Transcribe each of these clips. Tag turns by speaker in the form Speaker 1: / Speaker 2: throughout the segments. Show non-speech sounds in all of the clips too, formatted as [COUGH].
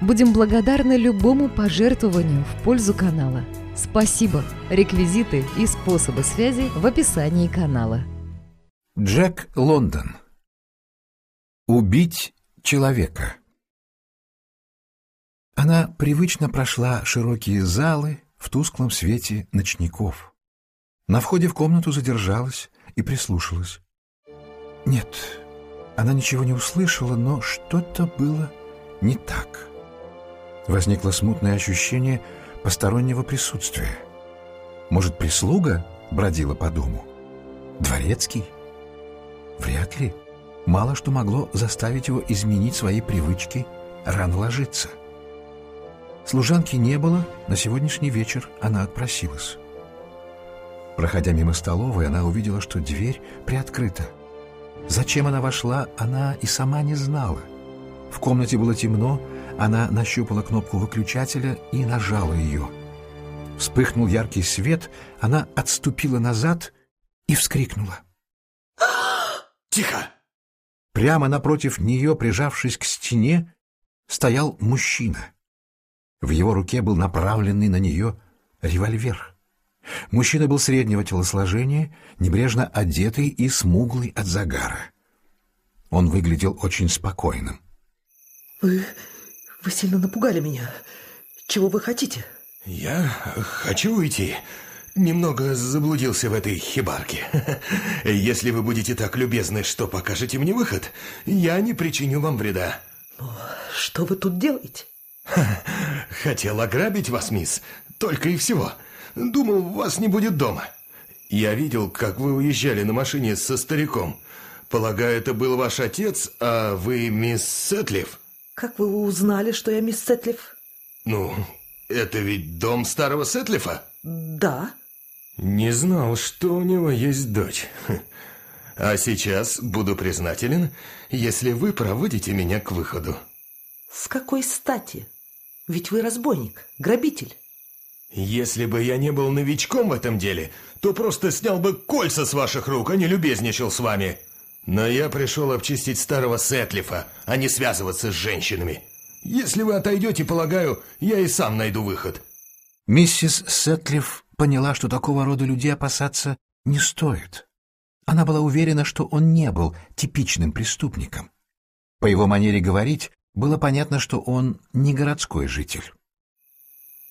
Speaker 1: Будем благодарны любому пожертвованию в пользу канала. Спасибо! Реквизиты и способы связи в описании канала.
Speaker 2: Джек Лондон. Убить человека. Она привычно прошла широкие залы в тусклом свете ночников. На входе в комнату задержалась и прислушалась. Нет, она ничего не услышала, но что-то было не так. Возникло смутное ощущение постороннего присутствия. Может, прислуга бродила по дому? Дворецкий? Вряд ли. Мало что могло заставить его изменить свои привычки рано ложиться. Служанки не было, на сегодняшний вечер она отпросилась. Проходя мимо столовой, она увидела, что дверь приоткрыта. Зачем она вошла, она и сама не знала. В комнате было темно, она нащупала кнопку выключателя и нажала ее. Вспыхнул яркий свет, она отступила назад и вскрикнула. [GASPS]
Speaker 3: Тихо!
Speaker 2: Прямо напротив нее, прижавшись к стене, стоял мужчина. В его руке был направленный на нее револьвер. Мужчина был среднего телосложения, небрежно одетый и смуглый от загара. Он выглядел очень спокойным.
Speaker 4: Вы... вы сильно напугали меня. Чего вы хотите?
Speaker 3: Я хочу уйти. Немного заблудился в этой хибарке. [LAUGHS] Если вы будете так любезны, что покажете мне выход, я не причиню вам вреда.
Speaker 4: Но что вы тут делаете? [LAUGHS]
Speaker 3: Хотел ограбить вас, мисс, только и всего. Думал, вас не будет дома. Я видел, как вы уезжали на машине со стариком. Полагаю, это был ваш отец, а вы мисс Сетлиф?
Speaker 4: Как вы узнали, что я мисс Сетлиф?
Speaker 3: Ну, это ведь дом старого Сетлифа?
Speaker 4: Да.
Speaker 3: Не знал, что у него есть дочь. А сейчас буду признателен, если вы проводите меня к выходу.
Speaker 4: С какой стати? Ведь вы разбойник, грабитель.
Speaker 3: Если бы я не был новичком в этом деле, то просто снял бы кольца с ваших рук, а не любезничал с вами. Но я пришел обчистить старого Сетлифа, а не связываться с женщинами. Если вы отойдете, полагаю, я и сам найду выход.
Speaker 2: Миссис Сетлиф поняла, что такого рода людей опасаться не стоит. Она была уверена, что он не был типичным преступником. По его манере говорить было понятно, что он не городской житель.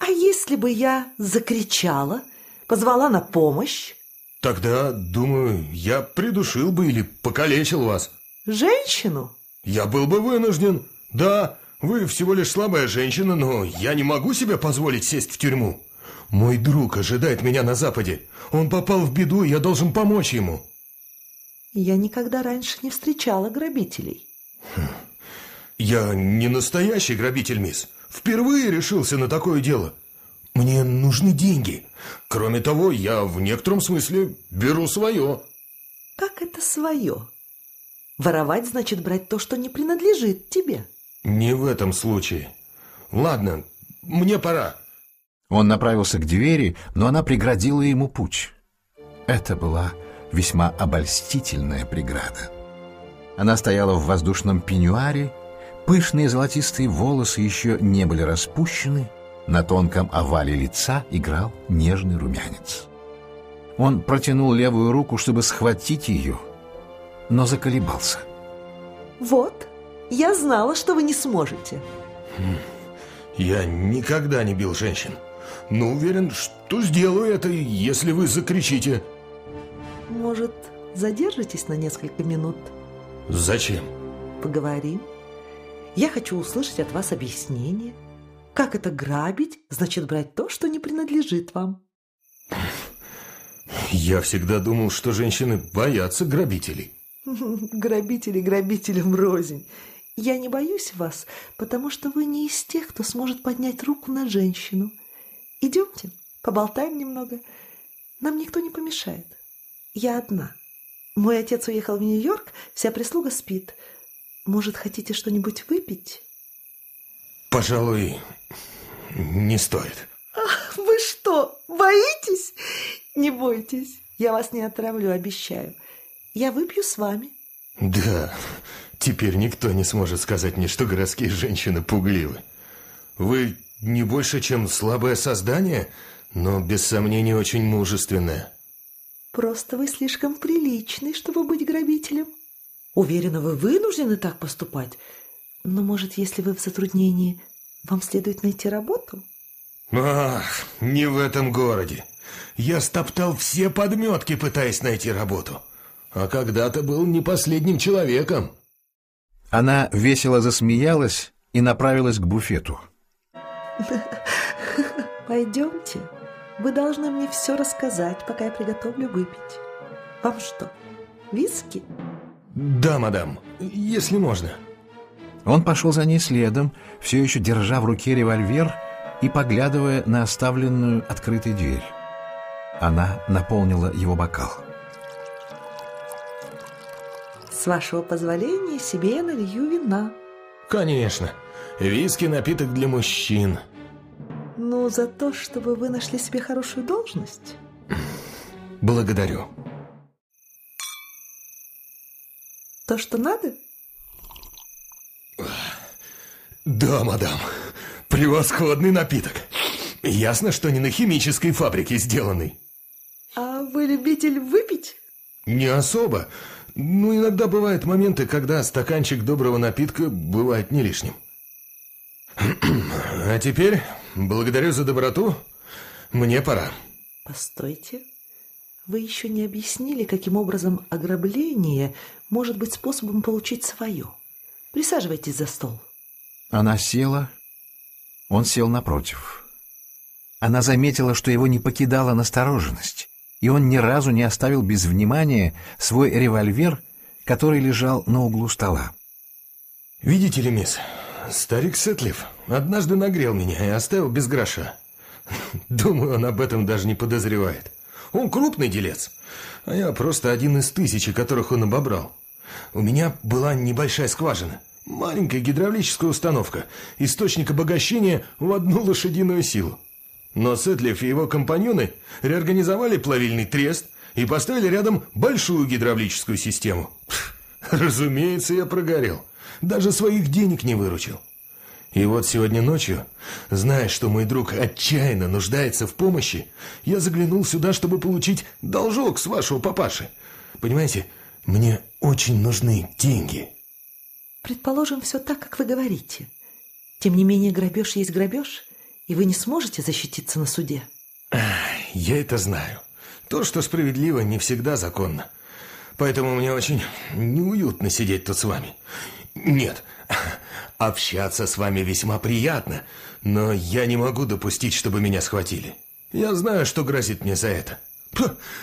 Speaker 4: А если бы я закричала, позвала на помощь?
Speaker 3: Тогда, думаю, я придушил бы или покалечил вас.
Speaker 4: Женщину?
Speaker 3: Я был бы вынужден. Да, вы всего лишь слабая женщина, но я не могу себе позволить сесть в тюрьму. Мой друг ожидает меня на Западе. Он попал в беду, и я должен помочь ему.
Speaker 4: Я никогда раньше не встречала грабителей.
Speaker 3: Я не настоящий грабитель, мисс. Впервые решился на такое дело. Мне нужны деньги. Кроме того, я в некотором смысле беру свое.
Speaker 4: Как это свое? Воровать значит брать то, что не принадлежит тебе.
Speaker 3: Не в этом случае. Ладно, мне пора.
Speaker 2: Он направился к двери, но она преградила ему путь. Это была весьма обольстительная преграда. Она стояла в воздушном пеньюаре, пышные золотистые волосы еще не были распущены, на тонком овале лица играл нежный румянец. Он протянул левую руку, чтобы схватить ее, но заколебался.
Speaker 4: Вот, я знала, что вы не сможете.
Speaker 3: Я никогда не бил женщин. Но уверен, что сделаю это, если вы закричите.
Speaker 4: Может, задержитесь на несколько минут?
Speaker 3: Зачем?
Speaker 4: Поговорим. Я хочу услышать от вас объяснение. Как это грабить, значит брать то, что не принадлежит вам.
Speaker 3: Я всегда думал, что женщины боятся грабителей. [LAUGHS]
Speaker 4: Грабители грабителям рознь. Я не боюсь вас, потому что вы не из тех, кто сможет поднять руку на женщину. Идемте, поболтаем немного. Нам никто не помешает. Я одна. Мой отец уехал в Нью-Йорк, вся прислуга спит. Может, хотите что-нибудь выпить?
Speaker 3: Пожалуй, не стоит.
Speaker 4: Ах, вы что, боитесь? Не бойтесь, я вас не отравлю, обещаю. Я выпью с вами.
Speaker 3: Да, теперь никто не сможет сказать мне, что городские женщины пугливы. Вы не больше, чем слабое создание, но без сомнения очень мужественное.
Speaker 4: Просто вы слишком приличный, чтобы быть грабителем. Уверена, вы вынуждены так поступать. Но, может, если вы в затруднении, вам следует найти работу?
Speaker 3: Ах, не в этом городе. Я стоптал все подметки, пытаясь найти работу. А когда-то был не последним человеком.
Speaker 2: Она весело засмеялась и направилась к буфету. [LAUGHS]
Speaker 4: Пойдемте. Вы должны мне все рассказать, пока я приготовлю выпить. Вам что, виски?
Speaker 3: Да, мадам, если можно.
Speaker 2: Он пошел за ней следом, все еще держа в руке револьвер и поглядывая на оставленную открытой дверь. Она наполнила его бокал.
Speaker 4: С вашего позволения себе я налью вина.
Speaker 3: Конечно. Виски – напиток для мужчин.
Speaker 4: Ну, за то, чтобы вы нашли себе хорошую должность.
Speaker 3: Благодарю.
Speaker 4: То, что надо?
Speaker 3: Да, мадам. Превосходный напиток. Ясно, что не на химической фабрике сделанный.
Speaker 4: А вы любитель выпить?
Speaker 3: Не особо. Ну, иногда бывают моменты, когда стаканчик доброго напитка бывает не лишним. [CLEARS THROAT] А теперь, благодарю за доброту, мне пора.
Speaker 4: Постойте. Вы еще не объяснили, каким образом ограбление может быть способом получить свое. Присаживайтесь за стол.
Speaker 2: Она села, он сел напротив. Она заметила, что его не покидала настороженность, и он ни разу не оставил без внимания свой револьвер, который лежал на углу стола.
Speaker 3: «Видите ли, мисс, старик Сетлиф однажды нагрел меня и оставил без гроша. Думаю, он об этом даже не подозревает. Он крупный делец, а я просто один из тысячи, которых он обобрал. У меня была небольшая скважина, маленькая гидравлическая установка, источник обогащения в одну лошадиную силу. Но Сетлиф и его компаньоны реорганизовали плавильный трест и поставили рядом большую гидравлическую систему. Разумеется, я прогорел. Даже своих денег не выручил. И вот сегодня ночью, зная, что мой друг отчаянно нуждается в помощи, я заглянул сюда, чтобы получить должок с вашего папаши. Понимаете, мне очень нужны деньги.
Speaker 4: Предположим, все так, как вы говорите. Тем не менее, грабеж есть грабеж, и вы не сможете защититься на суде.
Speaker 3: Я это знаю. То, что справедливо, не всегда законно. Поэтому мне очень неуютно сидеть тут с вами. Нет, [LAUGHS] общаться с вами весьма приятно, но я не могу допустить, чтобы меня схватили. Я знаю, что грозит мне за это.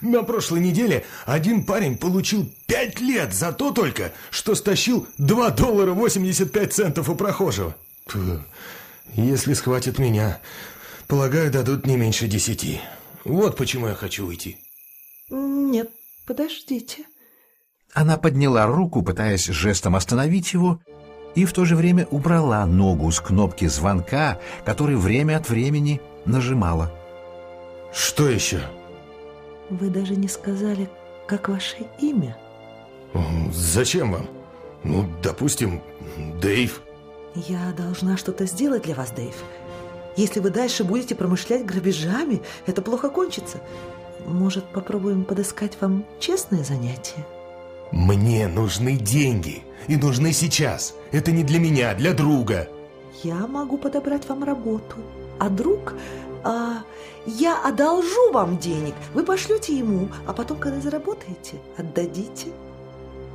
Speaker 3: На прошлой неделе один парень получил пять лет за то только, что стащил 2 доллара 85 центов у прохожего. Если схватят меня, полагаю, дадут не меньше десяти. Вот почему я хочу уйти.
Speaker 4: Нет, подождите.
Speaker 2: Она подняла руку, пытаясь жестом остановить его, и в то же время убрала ногу с кнопки звонка, который время от времени нажимала.
Speaker 3: Что еще?
Speaker 4: Вы даже не сказали, как ваше имя.
Speaker 3: Зачем вам? Ну, допустим, Дэйв.
Speaker 4: Я должна что-то сделать для вас, Дэйв. Если вы дальше будете промышлять грабежами, это плохо кончится. Может, попробуем подыскать вам честное занятие?
Speaker 3: Мне нужны деньги. И нужны сейчас. Это не для меня, а для друга.
Speaker 4: Я могу подобрать вам работу. А друг... А, я одолжу вам денег. Вы пошлете ему, а потом, когда заработаете, отдадите.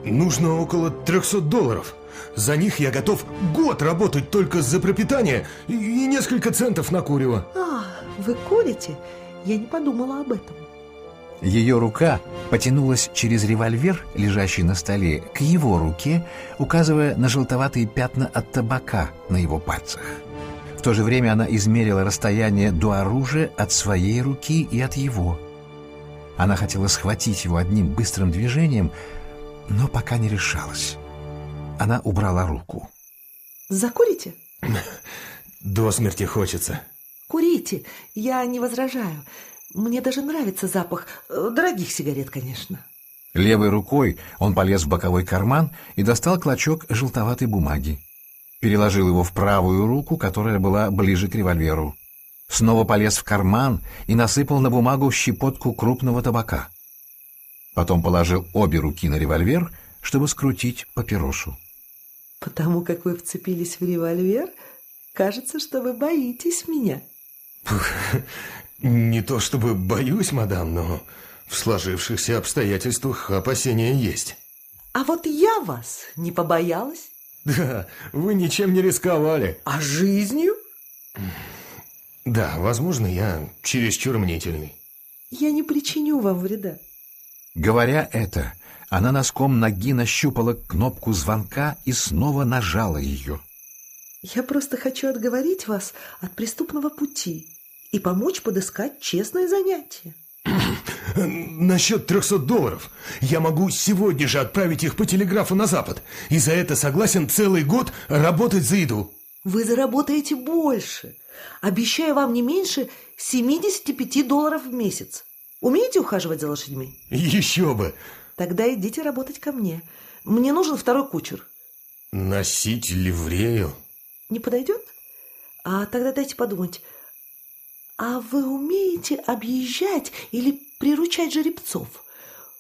Speaker 3: Нужно около 300 долларов. За них я готов год работать только за пропитание и, и несколько центов на курево.
Speaker 4: А, вы курите? Я не подумала об этом.
Speaker 2: Ее рука потянулась через револьвер, лежащий на столе, к его руке, указывая на желтоватые пятна от табака на его пальцах то же время она измерила расстояние до оружия от своей руки и от его. Она хотела схватить его одним быстрым движением, но пока не решалась. Она убрала руку.
Speaker 4: Закурите? [LAUGHS]
Speaker 3: До смерти хочется.
Speaker 4: Курите, я не возражаю. Мне даже нравится запах э, дорогих сигарет, конечно.
Speaker 2: Левой рукой он полез в боковой карман и достал клочок желтоватой бумаги. Переложил его в правую руку, которая была ближе к револьверу. Снова полез в карман и насыпал на бумагу щепотку крупного табака. Потом положил обе руки на револьвер, чтобы скрутить папиросу.
Speaker 4: Потому как вы вцепились в револьвер, кажется, что вы боитесь меня.
Speaker 3: Не то чтобы боюсь, мадам, но в сложившихся обстоятельствах опасения есть.
Speaker 4: А вот я вас не побоялась.
Speaker 3: Да, вы ничем не рисковали.
Speaker 4: А жизнью?
Speaker 3: Да, возможно, я чересчур мнительный.
Speaker 4: Я не причиню вам вреда.
Speaker 2: Говоря это, она носком ноги нащупала кнопку звонка и снова нажала ее.
Speaker 4: Я просто хочу отговорить вас от преступного пути и помочь подыскать честное занятие.
Speaker 3: Насчет 300 долларов. Я могу сегодня же отправить их по телеграфу на Запад. И за это согласен целый год работать за еду.
Speaker 4: Вы заработаете больше. Обещаю вам не меньше 75 долларов в месяц. Умеете ухаживать за лошадьми?
Speaker 3: Еще бы.
Speaker 4: Тогда идите работать ко мне. Мне нужен второй кучер.
Speaker 3: Носить ливрею?
Speaker 4: Не подойдет? А тогда дайте подумать. А вы умеете объезжать или приручать жеребцов?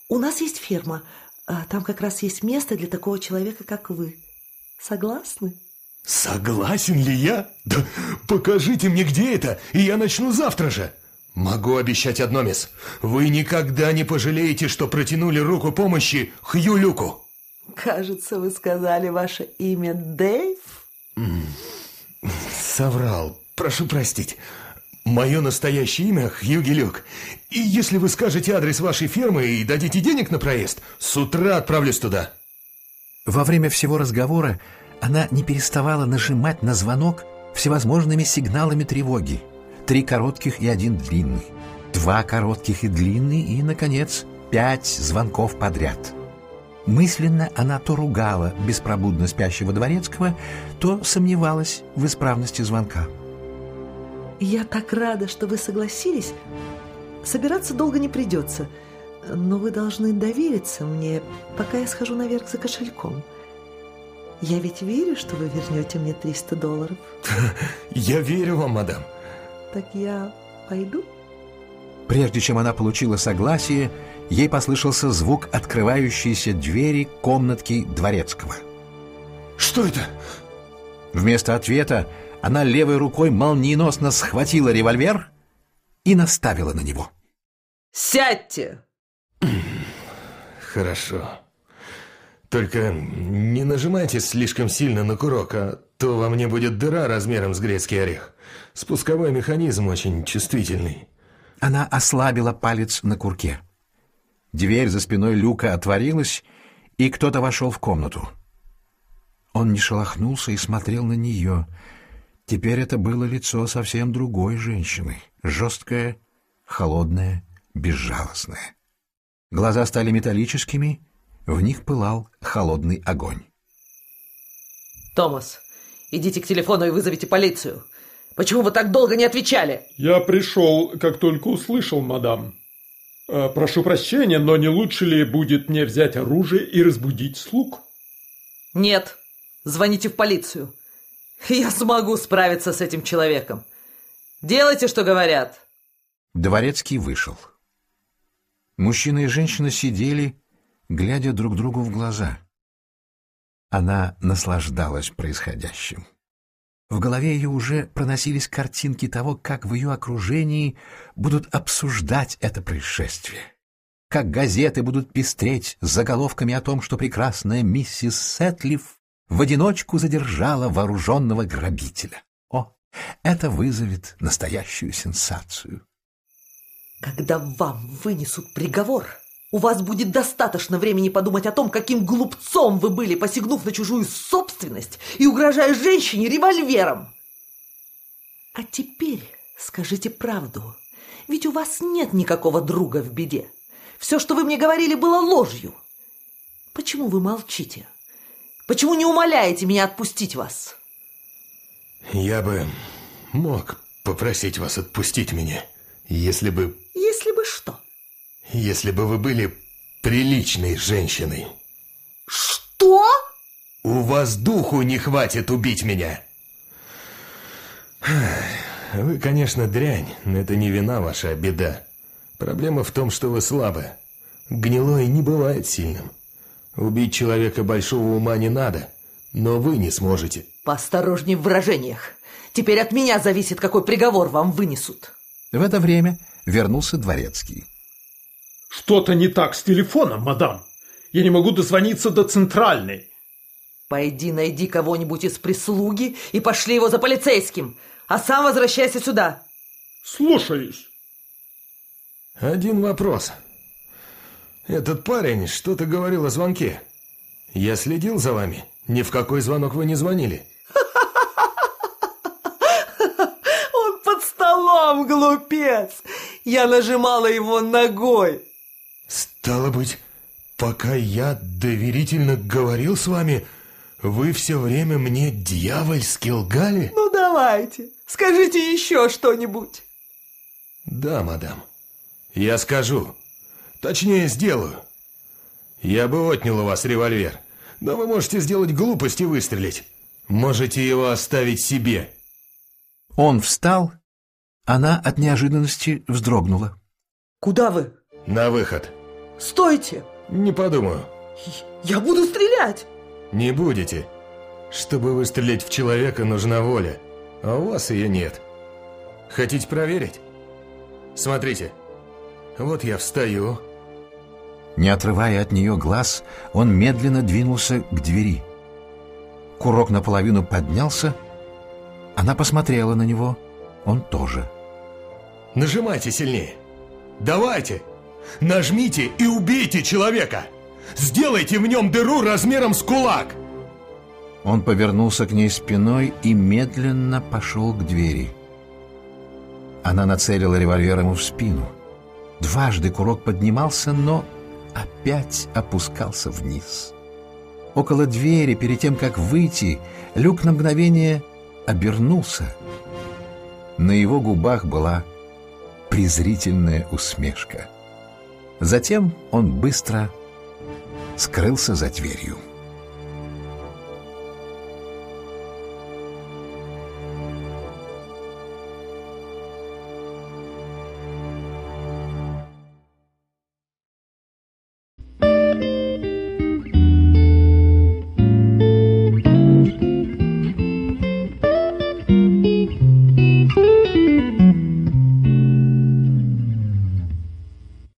Speaker 4: У нас есть ферма. А там как раз есть место для такого человека, как вы. Согласны?
Speaker 3: Согласен ли я? Да покажите мне, где это, и я начну завтра же. Могу обещать одно, мисс. Вы никогда не пожалеете, что протянули руку помощи Хью Люку.
Speaker 4: Кажется, вы сказали ваше имя Дэйв.
Speaker 3: Соврал. Прошу простить. Мое настоящее имя Хьюги Люк. И если вы скажете адрес вашей фермы и дадите денег на проезд, с утра отправлюсь туда.
Speaker 2: Во время всего разговора она не переставала нажимать на звонок всевозможными сигналами тревоги. Три коротких и один длинный. Два коротких и длинный и, наконец, пять звонков подряд. Мысленно она то ругала беспробудно спящего дворецкого, то сомневалась в исправности звонка.
Speaker 4: Я так рада, что вы согласились. Собираться долго не придется, но вы должны довериться мне, пока я схожу наверх за кошельком. Я ведь верю, что вы вернете мне 300 долларов. [LAUGHS]
Speaker 3: Я верю вам, мадам.
Speaker 4: Так я пойду?
Speaker 2: Прежде чем она получила согласие, ей послышался звук открывающейся двери комнатки дворецкого.
Speaker 3: Что это?
Speaker 2: Вместо ответа она левой рукой молниеносно схватила револьвер и наставила на него.
Speaker 4: «Сядьте!» [CLEARS THROAT]
Speaker 3: Хорошо. Только не нажимайте слишком сильно на курок, а то во мне будет дыра размером с грецкий орех. Спусковой механизм очень чувствительный.
Speaker 2: Она ослабила палец на курке. Дверь за спиной люка отворилась, и кто-то вошел в комнату. Он не шелохнулся и смотрел на нее — Теперь это было лицо совсем другой женщины, жесткое, холодное, безжалостное. Глаза стали металлическими, в них пылал холодный огонь.
Speaker 4: «Томас, идите к телефону и вызовите полицию. Почему вы так долго не отвечали?»
Speaker 5: «Я пришел, как только услышал, мадам. Э, прошу прощения, но не лучше ли будет мне взять оружие и разбудить слуг?»
Speaker 4: «Нет, звоните в полицию. [LAUGHS] Я смогу справиться с этим человеком. Делайте, что говорят.
Speaker 2: Дворецкий вышел. Мужчина и женщина сидели, глядя друг другу в глаза. Она наслаждалась происходящим. В голове ее уже проносились картинки того, как в ее окружении будут обсуждать это происшествие. Как газеты будут пестреть заголовками о том, что прекрасная миссис Сетлиф в одиночку задержала вооруженного грабителя. О, это вызовет настоящую сенсацию.
Speaker 4: Когда вам вынесут приговор, у вас будет достаточно времени подумать о том, каким глупцом вы были, посягнув на чужую собственность и угрожая женщине револьвером. А теперь скажите правду. Ведь у вас нет никакого друга в беде. Все, что вы мне говорили, было ложью. Почему вы молчите? Почему не умоляете меня отпустить вас?
Speaker 3: Я бы мог попросить вас отпустить меня, если бы...
Speaker 4: Если бы что?
Speaker 3: Если бы вы были приличной женщиной.
Speaker 4: Что?
Speaker 3: У вас духу не хватит убить меня. Вы, конечно, дрянь, но это не вина ваша, а беда. Проблема в том, что вы слабы. Гнилое не бывает сильным. Убить человека большого ума не надо, но вы не сможете.
Speaker 4: Поосторожней в выражениях. Теперь от меня зависит, какой приговор вам вынесут.
Speaker 2: В это время вернулся дворецкий.
Speaker 5: Что-то не так с телефоном, мадам. Я не могу дозвониться до центральной.
Speaker 4: Пойди найди кого-нибудь из прислуги и пошли его за полицейским, а сам возвращайся сюда.
Speaker 5: Слушаюсь.
Speaker 3: Один вопрос. Этот парень что-то говорил о звонке. Я следил за вами. Ни в какой звонок вы не звонили. [LAUGHS]
Speaker 4: Он под столом, глупец. Я нажимала его ногой.
Speaker 3: Стало быть, пока я доверительно говорил с вами, вы все время мне дьявольски лгали?
Speaker 4: Ну, давайте, скажите еще что-нибудь.
Speaker 3: Да, мадам. Я скажу. Точнее, сделаю. Я бы отнял у вас револьвер, но вы можете сделать глупость и выстрелить. Можете его оставить себе.
Speaker 2: Он встал, она от неожиданности вздрогнула.
Speaker 4: Куда вы?
Speaker 3: На выход.
Speaker 4: Стойте!
Speaker 3: Не подумаю.
Speaker 4: Я буду стрелять!
Speaker 3: Не будете. Чтобы выстрелить в человека, нужна воля, а у вас ее нет. Хотите проверить? Смотрите. Вот я встаю.
Speaker 2: Не отрывая от нее глаз, он медленно двинулся к двери. Курок наполовину поднялся. Она посмотрела на него. Он тоже.
Speaker 3: Нажимайте сильнее. Давайте. Нажмите и убейте человека. Сделайте в нем дыру размером с кулак.
Speaker 2: Он повернулся к ней спиной и медленно пошел к двери. Она нацелила револьвер ему в спину. Дважды курок поднимался, но опять опускался вниз. Около двери, перед тем, как выйти, Люк на мгновение обернулся. На его губах была презрительная усмешка. Затем он быстро скрылся за дверью.